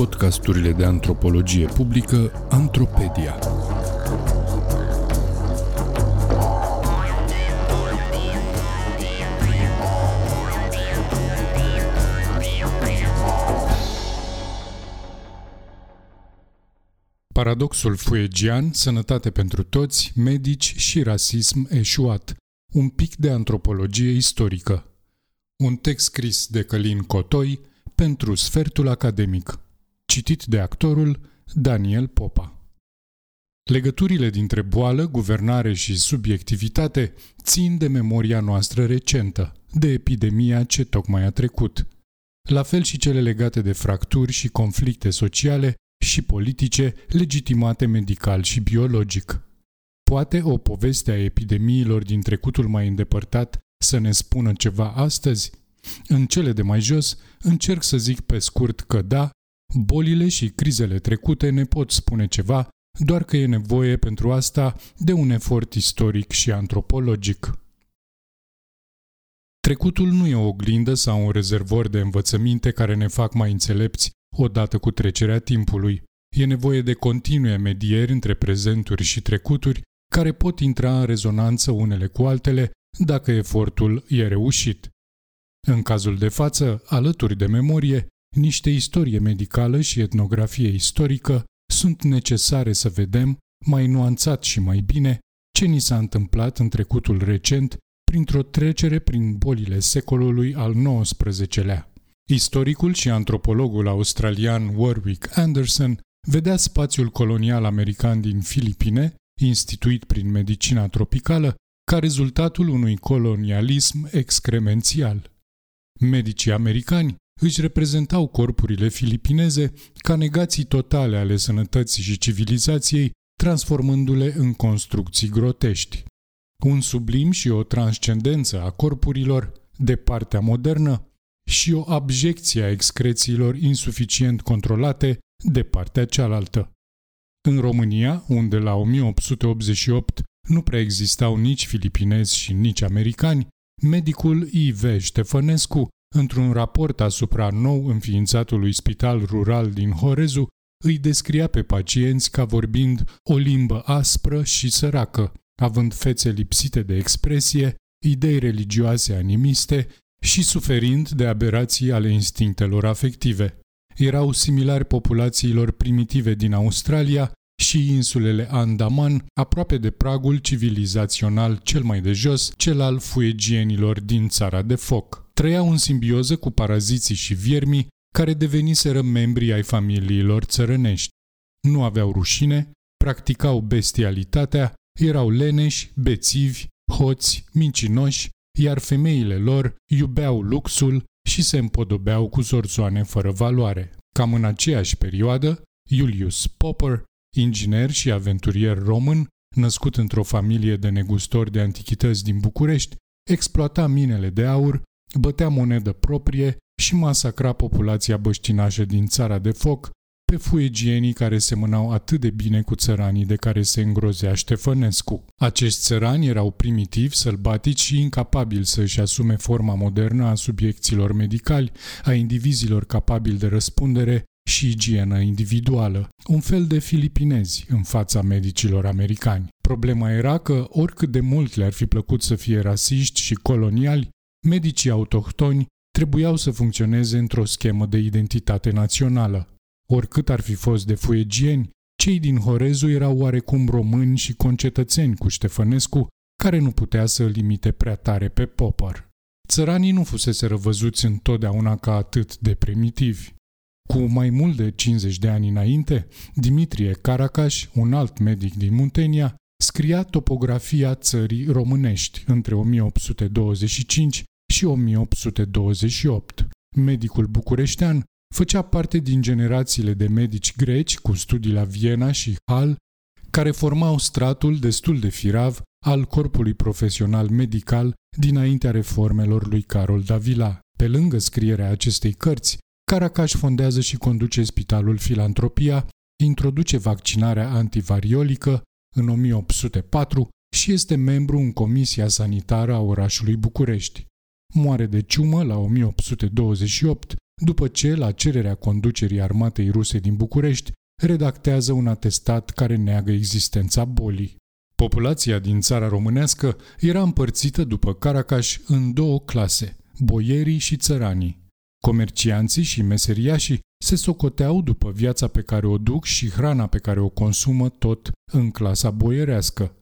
podcasturile de antropologie publică Antropedia. Paradoxul fuegian, sănătate pentru toți, medici și rasism eșuat. Un pic de antropologie istorică. Un text scris de Călin Cotoi pentru sfertul academic. Citit de actorul Daniel Popa. Legăturile dintre boală, guvernare și subiectivitate țin de memoria noastră recentă, de epidemia ce tocmai a trecut. La fel și cele legate de fracturi și conflicte sociale și politice legitimate medical și biologic. Poate o poveste a epidemiilor din trecutul mai îndepărtat să ne spună ceva astăzi? În cele de mai jos, încerc să zic pe scurt că da, bolile și crizele trecute ne pot spune ceva, doar că e nevoie pentru asta de un efort istoric și antropologic. Trecutul nu e o oglindă sau un rezervor de învățăminte care ne fac mai înțelepți odată cu trecerea timpului. E nevoie de continue medieri între prezenturi și trecuturi care pot intra în rezonanță unele cu altele dacă efortul e reușit. În cazul de față, alături de memorie, niște istorie medicală și etnografie istorică sunt necesare să vedem, mai nuanțat și mai bine, ce ni s-a întâmplat în trecutul recent printr-o trecere prin bolile secolului al XIX-lea. Istoricul și antropologul australian Warwick Anderson vedea spațiul colonial american din Filipine, instituit prin medicina tropicală, ca rezultatul unui colonialism excremențial. Medicii americani își reprezentau corpurile filipineze ca negații totale ale sănătății și civilizației, transformându-le în construcții grotești. Un sublim și o transcendență a corpurilor de partea modernă și o abjecție a excrețiilor insuficient controlate de partea cealaltă. În România, unde la 1888 nu prea existau nici filipinezi și nici americani, medicul I.V. Ștefănescu, într-un raport asupra nou înființatului spital rural din Horezu, îi descria pe pacienți ca vorbind o limbă aspră și săracă, având fețe lipsite de expresie, idei religioase animiste și suferind de aberații ale instinctelor afective. Erau similari populațiilor primitive din Australia și insulele Andaman, aproape de pragul civilizațional cel mai de jos, cel al fuegienilor din țara de foc. Trăiau în simbioză cu paraziții și viermii care deveniseră membri ai familiilor țărănești. Nu aveau rușine, practicau bestialitatea, erau leneși, bețivi, hoți, mincinoși, iar femeile lor iubeau luxul și se împodobeau cu zorzoane fără valoare. Cam în aceeași perioadă, Julius Popper inginer și aventurier român, născut într-o familie de negustori de antichități din București, exploata minele de aur, bătea monedă proprie și masacra populația băștinașă din țara de foc, pe fuegienii care semănau atât de bine cu țăranii de care se îngrozea Ștefănescu. Acești țărani erau primitivi, sălbatici și incapabili să își asume forma modernă a subiecților medicali, a indivizilor capabili de răspundere și igienă individuală, un fel de filipinezi în fața medicilor americani. Problema era că, oricât de mult le-ar fi plăcut să fie rasiști și coloniali, medicii autohtoni trebuiau să funcționeze într-o schemă de identitate națională. Oricât ar fi fost de fuegieni, cei din Horezu erau oarecum români și concetățeni cu Ștefănescu, care nu putea să îl limite prea tare pe Popper. Țăranii nu fusese răvăzuți întotdeauna ca atât de primitivi. Cu mai mult de 50 de ani înainte, Dimitrie Caracaș, un alt medic din Muntenia, scria topografia țării românești între 1825 și 1828. Medicul bucureștean făcea parte din generațiile de medici greci cu studii la Viena și Hall, care formau stratul destul de firav al corpului profesional medical dinaintea reformelor lui Carol Davila. Pe lângă scrierea acestei cărți, Caracaș fondează și conduce Spitalul Filantropia, introduce vaccinarea antivariolică în 1804 și este membru în Comisia Sanitară a orașului București. Moare de ciumă la 1828 după ce, la cererea conducerii armatei ruse din București, redactează un atestat care neagă existența bolii. Populația din țara românească era împărțită după Caracaș în două clase, boierii și țăranii. Comercianții și meseriașii se socoteau după viața pe care o duc și hrana pe care o consumă tot în clasa boierească.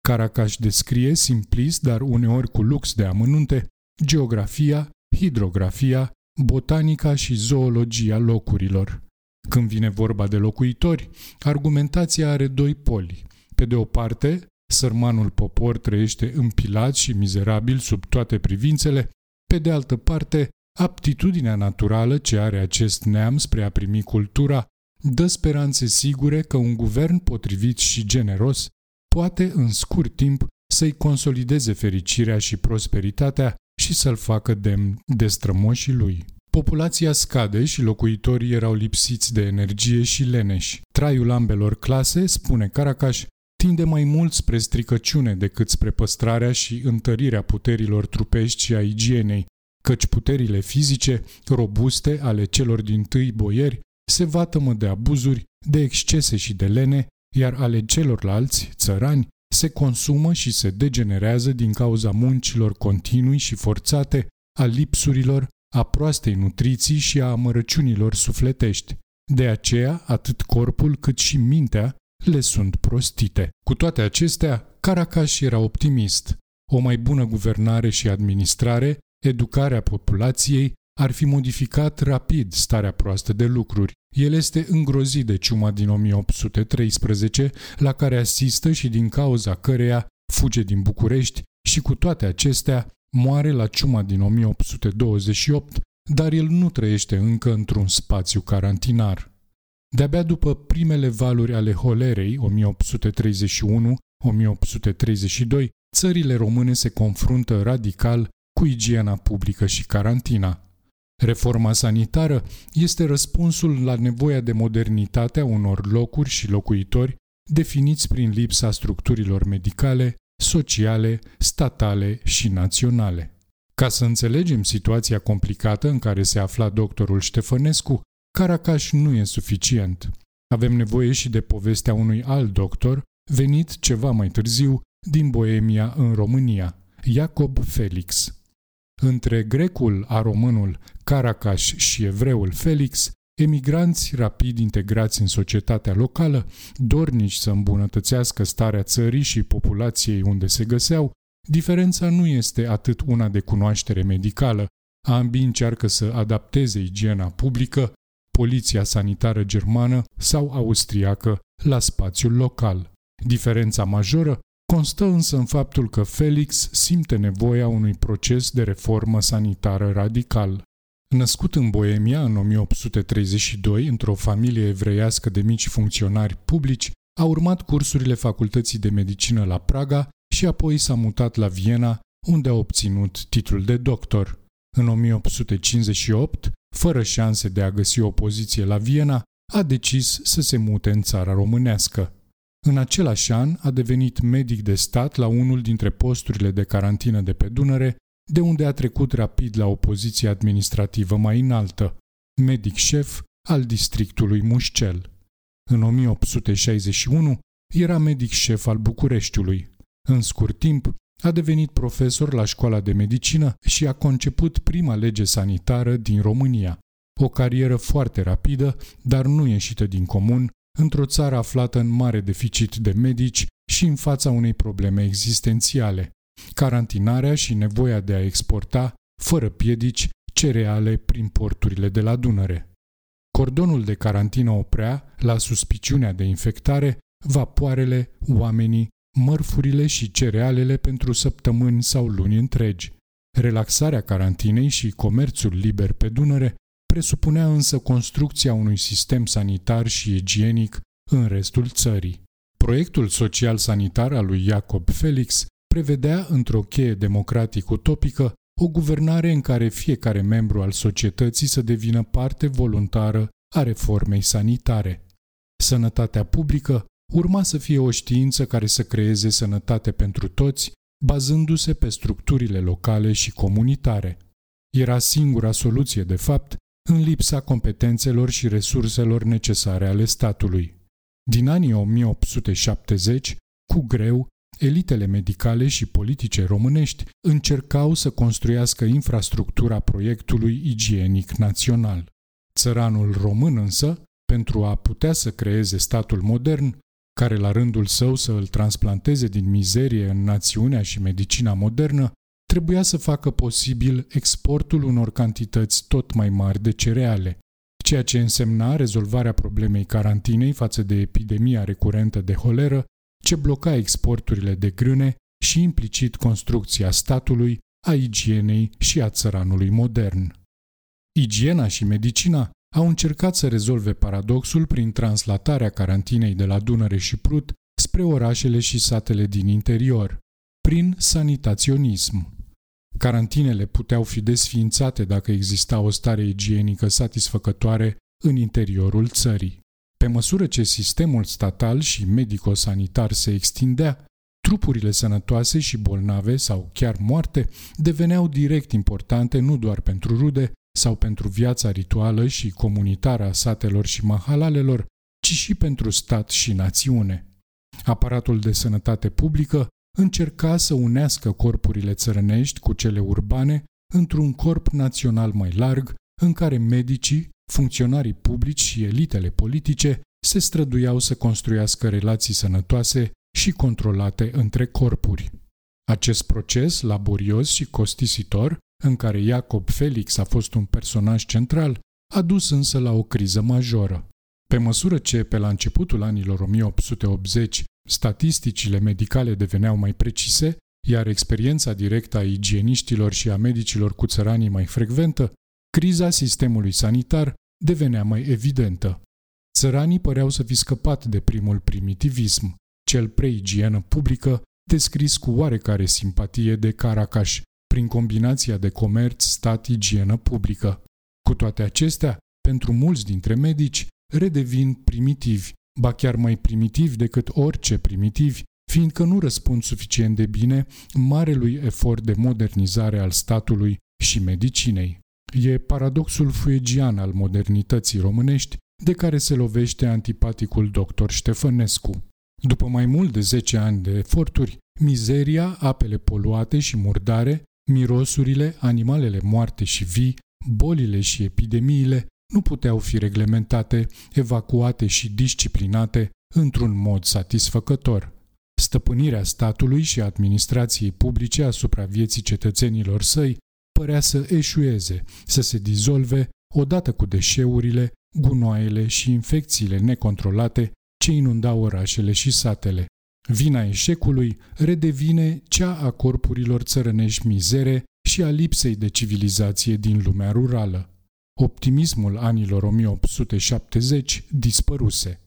Caracaș descrie simplist, dar uneori cu lux de amănunte, geografia, hidrografia, botanica și zoologia locurilor. Când vine vorba de locuitori, argumentația are doi poli. Pe de o parte, sărmanul popor trăiește împilat și mizerabil sub toate privințele, pe de altă parte, aptitudinea naturală ce are acest neam spre a primi cultura dă speranțe sigure că un guvern potrivit și generos poate în scurt timp să-i consolideze fericirea și prosperitatea și să-l facă demn de strămoșii lui. Populația scade și locuitorii erau lipsiți de energie și leneși. Traiul ambelor clase, spune Caracaș, tinde mai mult spre stricăciune decât spre păstrarea și întărirea puterilor trupești și a igienei, căci puterile fizice, robuste ale celor din tâi boieri, se vatămă de abuzuri, de excese și de lene, iar ale celorlalți, țărani, se consumă și se degenerează din cauza muncilor continui și forțate, a lipsurilor, a proastei nutriții și a amărăciunilor sufletești. De aceea, atât corpul cât și mintea le sunt prostite. Cu toate acestea, Caracaș era optimist. O mai bună guvernare și administrare, educarea populației, ar fi modificat rapid starea proastă de lucruri. El este îngrozit de ciuma din 1813, la care asistă și din cauza căreia fuge din București și cu toate acestea moare la ciuma din 1828, dar el nu trăiește încă într-un spațiu carantinar. De-abia după primele valuri ale holerei 1831-1832, țările române se confruntă radical cu igiena publică și carantina. Reforma sanitară este răspunsul la nevoia de modernitate a unor locuri și locuitori definiți prin lipsa structurilor medicale, sociale, statale și naționale. Ca să înțelegem situația complicată în care se afla doctorul Ștefănescu, Caracaș nu e suficient. Avem nevoie și de povestea unui alt doctor, venit ceva mai târziu din Boemia în România, Iacob Felix. Între grecul a românul Caracaș și evreul Felix, emigranți rapid integrați în societatea locală, dornici să îmbunătățească starea țării și populației unde se găseau, diferența nu este atât una de cunoaștere medicală, ambii încearcă să adapteze igiena publică, poliția sanitară germană sau austriacă la spațiul local. Diferența majoră constă însă în faptul că Felix simte nevoia unui proces de reformă sanitară radical. Născut în Boemia în 1832, într-o familie evreiască de mici funcționari publici, a urmat cursurile Facultății de Medicină la Praga și apoi s-a mutat la Viena, unde a obținut titlul de doctor. În 1858, fără șanse de a găsi o poziție la Viena, a decis să se mute în țara românească. În același an a devenit medic de stat la unul dintre posturile de carantină de pe Dunăre, de unde a trecut rapid la o poziție administrativă mai înaltă, medic șef al districtului Mușcel. În 1861 era medic șef al Bucureștiului. În scurt timp, a devenit profesor la școala de medicină și a conceput prima lege sanitară din România. O carieră foarte rapidă, dar nu ieșită din comun, într-o țară aflată în mare deficit de medici și în fața unei probleme existențiale, carantinarea și nevoia de a exporta, fără piedici, cereale prin porturile de la Dunăre. Cordonul de carantină oprea, la suspiciunea de infectare, vapoarele, oamenii, mărfurile și cerealele pentru săptămâni sau luni întregi. Relaxarea carantinei și comerțul liber pe Dunăre presupunea însă construcția unui sistem sanitar și igienic în restul țării. Proiectul social-sanitar al lui Jacob Felix prevedea într-o cheie democratic utopică o guvernare în care fiecare membru al societății să devină parte voluntară a reformei sanitare. Sănătatea publică urma să fie o știință care să creeze sănătate pentru toți, bazându-se pe structurile locale și comunitare. Era singura soluție, de fapt, în lipsa competențelor și resurselor necesare ale statului. Din anii 1870, cu greu, elitele medicale și politice românești încercau să construiască infrastructura proiectului igienic național. Țăranul român însă, pentru a putea să creeze statul modern, care la rândul său să îl transplanteze din mizerie în națiunea și medicina modernă, trebuia să facă posibil exportul unor cantități tot mai mari de cereale, ceea ce însemna rezolvarea problemei carantinei față de epidemia recurentă de holeră, ce bloca exporturile de grâne și implicit construcția statului, a igienei și a țăranului modern. Igiena și medicina au încercat să rezolve paradoxul prin translatarea carantinei de la Dunăre și Prut spre orașele și satele din interior, prin sanitaționism. Carantinele puteau fi desființate dacă exista o stare igienică satisfăcătoare în interiorul țării. Pe măsură ce sistemul statal și medico-sanitar se extindea, trupurile sănătoase și bolnave sau chiar moarte deveneau direct importante nu doar pentru rude sau pentru viața rituală și comunitară a satelor și mahalalelor, ci și pentru stat și națiune. Aparatul de sănătate publică încerca să unească corpurile țărănești cu cele urbane într-un corp național mai larg, în care medicii, funcționarii publici și elitele politice se străduiau să construiască relații sănătoase și controlate între corpuri. Acest proces laborios și costisitor, în care Iacob Felix a fost un personaj central, a dus însă la o criză majoră. Pe măsură ce, pe la începutul anilor 1880, statisticile medicale deveneau mai precise, iar experiența directă a igieniștilor și a medicilor cu țăranii mai frecventă, criza sistemului sanitar devenea mai evidentă. Țăranii păreau să fi scăpat de primul primitivism, cel preigienă publică, descris cu oarecare simpatie de Caracaș, prin combinația de comerț, stat, igienă publică. Cu toate acestea, pentru mulți dintre medici, redevin primitivi, ba chiar mai primitivi decât orice primitivi, fiindcă nu răspund suficient de bine marelui efort de modernizare al statului și medicinei. E paradoxul fuegian al modernității românești, de care se lovește antipaticul doctor Ștefănescu. După mai mult de 10 ani de eforturi, mizeria, apele poluate și murdare, mirosurile, animalele moarte și vii, bolile și epidemiile nu puteau fi reglementate, evacuate și disciplinate într-un mod satisfăcător. Stăpânirea statului și administrației publice asupra vieții cetățenilor săi părea să eșueze, să se dizolve odată cu deșeurile, gunoaiele și infecțiile necontrolate ce inundau orașele și satele. Vina eșecului redevine cea a corpurilor țărănești mizere și a lipsei de civilizație din lumea rurală. Optimismul anilor 1870 dispăruse.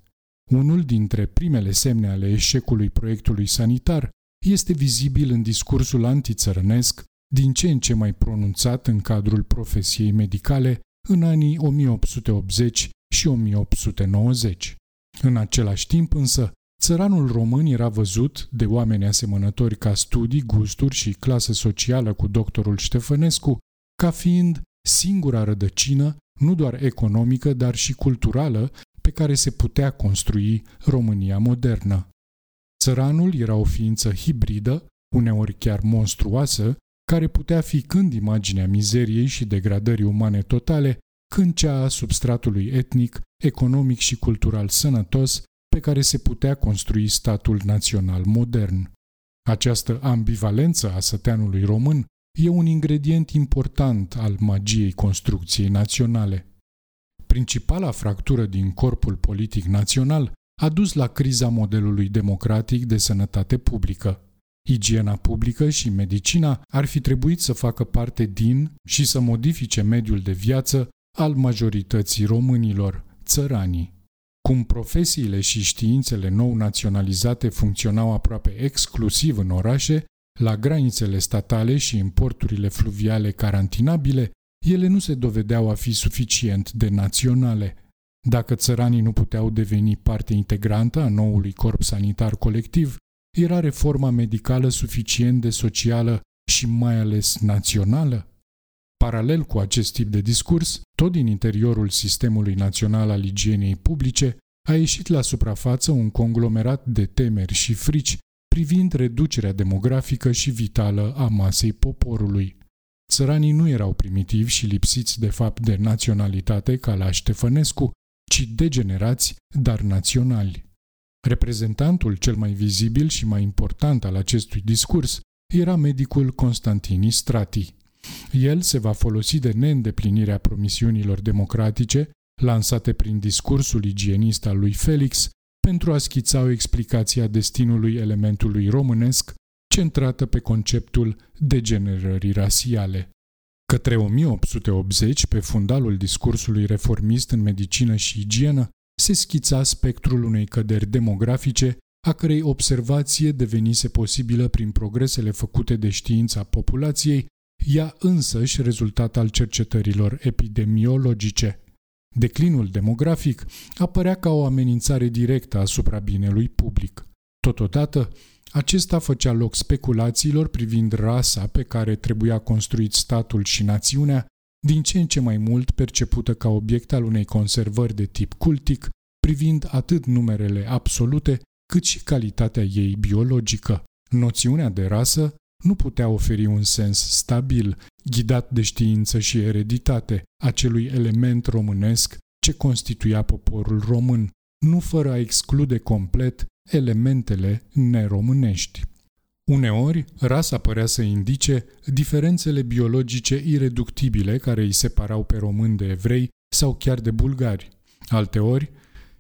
Unul dintre primele semne ale eșecului proiectului sanitar este vizibil în discursul antițărănesc, din ce în ce mai pronunțat în cadrul profesiei medicale în anii 1880 și 1890. În același timp însă, țăranul român era văzut de oameni asemănători ca studii, gusturi și clasă socială cu doctorul Ștefănescu, ca fiind singura rădăcină, nu doar economică, dar și culturală, pe care se putea construi România modernă. Țăranul era o ființă hibridă, uneori chiar monstruoasă, care putea fi când imaginea mizeriei și degradării umane totale, când cea a substratului etnic, economic și cultural sănătos pe care se putea construi statul național modern. Această ambivalență a săteanului român e un ingredient important al magiei construcției naționale. Principala fractură din corpul politic național a dus la criza modelului democratic de sănătate publică. Igiena publică și medicina ar fi trebuit să facă parte din și să modifice mediul de viață al majorității românilor, țăranii. Cum profesiile și științele nou naționalizate funcționau aproape exclusiv în orașe, la granițele statale și în porturile fluviale carantinabile, ele nu se dovedeau a fi suficient de naționale. Dacă țăranii nu puteau deveni parte integrantă a noului corp sanitar colectiv, era reforma medicală suficient de socială și mai ales națională? Paralel cu acest tip de discurs, tot din interiorul Sistemului Național al Igienei Publice, a ieșit la suprafață un conglomerat de temeri și frici privind reducerea demografică și vitală a masei poporului. Țăranii nu erau primitivi și lipsiți de fapt de naționalitate ca la Ștefănescu, ci degenerați, dar naționali. Reprezentantul cel mai vizibil și mai important al acestui discurs era medicul Constantini Strati. El se va folosi de neîndeplinirea promisiunilor democratice lansate prin discursul igienist al lui Felix pentru a schița o explicație a destinului elementului românesc centrată pe conceptul degenerării rasiale. Către 1880, pe fundalul discursului reformist în medicină și igienă, se schița spectrul unei căderi demografice, a cărei observație devenise posibilă prin progresele făcute de știința populației, ea însăși rezultat al cercetărilor epidemiologice. Declinul demografic apărea ca o amenințare directă asupra binelui public. Totodată, acesta făcea loc speculațiilor privind rasa pe care trebuia construit statul și națiunea, din ce în ce mai mult percepută ca obiect al unei conservări de tip cultic, privind atât numerele absolute, cât și calitatea ei biologică. Noțiunea de rasă nu putea oferi un sens stabil, ghidat de știință și ereditate, acelui element românesc ce constituia poporul român, nu fără a exclude complet elementele neromânești. Uneori, rasa părea să indice diferențele biologice ireductibile care îi separau pe români de evrei sau chiar de bulgari. Alteori,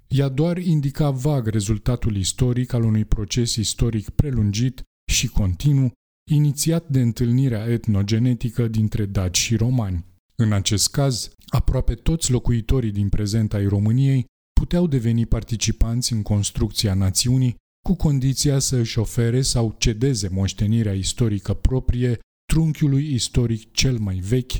ea doar indica vag rezultatul istoric al unui proces istoric prelungit și continuu, inițiat de întâlnirea etnogenetică dintre daci și romani. În acest caz, aproape toți locuitorii din prezent ai României puteau deveni participanți în construcția națiunii cu condiția să își ofere sau cedeze moștenirea istorică proprie trunchiului istoric cel mai vechi,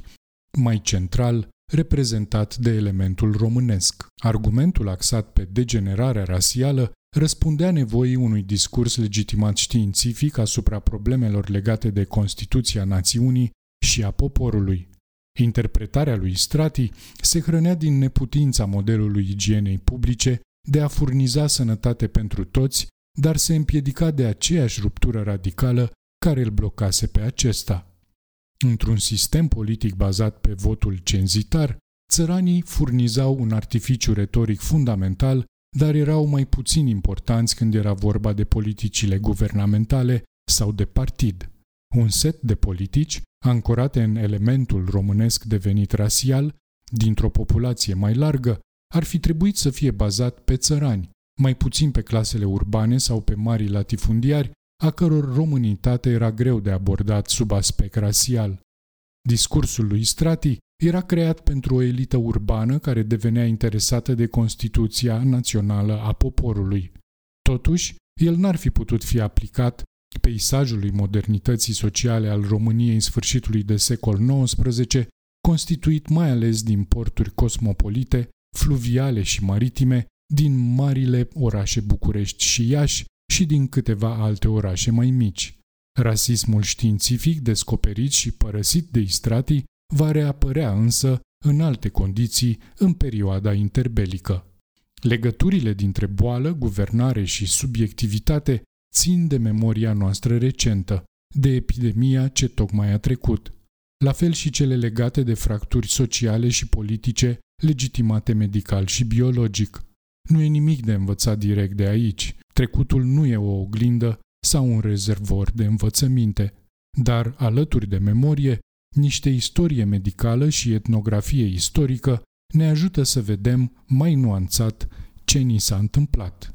mai central, reprezentat de elementul românesc. Argumentul axat pe degenerarea rasială răspundea nevoii unui discurs legitimat științific asupra problemelor legate de Constituția națiunii și a poporului. Interpretarea lui Strati se hrănea din neputința modelului igienei publice de a furniza sănătate pentru toți, dar se împiedica de aceeași ruptură radicală care îl blocase pe acesta. Într-un sistem politic bazat pe votul cenzitar, țăranii furnizau un artificiu retoric fundamental, dar erau mai puțin importanți când era vorba de politicile guvernamentale sau de partid. Un set de politici, ancorate în elementul românesc devenit rasial, dintr-o populație mai largă, ar fi trebuit să fie bazat pe țărani, mai puțin pe clasele urbane sau pe mari latifundiari, a căror românitate era greu de abordat sub aspect rasial. Discursul lui Strati era creat pentru o elită urbană care devenea interesată de Constituția Națională a poporului. Totuși, el n-ar fi putut fi aplicat peisajului modernității sociale al României în sfârșitului de secol XIX, constituit mai ales din porturi cosmopolite, fluviale și maritime, din marile orașe București și Iași și din câteva alte orașe mai mici. Rasismul științific descoperit și părăsit de Istrati va reapărea însă în alte condiții în perioada interbelică. Legăturile dintre boală, guvernare și subiectivitate țin de memoria noastră recentă, de epidemia ce tocmai a trecut. La fel și cele legate de fracturi sociale și politice legitimate medical și biologic. Nu e nimic de învățat direct de aici. Trecutul nu e o oglindă sau un rezervor de învățăminte, dar, alături de memorie, niște istorie medicală și etnografie istorică ne ajută să vedem mai nuanțat ce ni s-a întâmplat.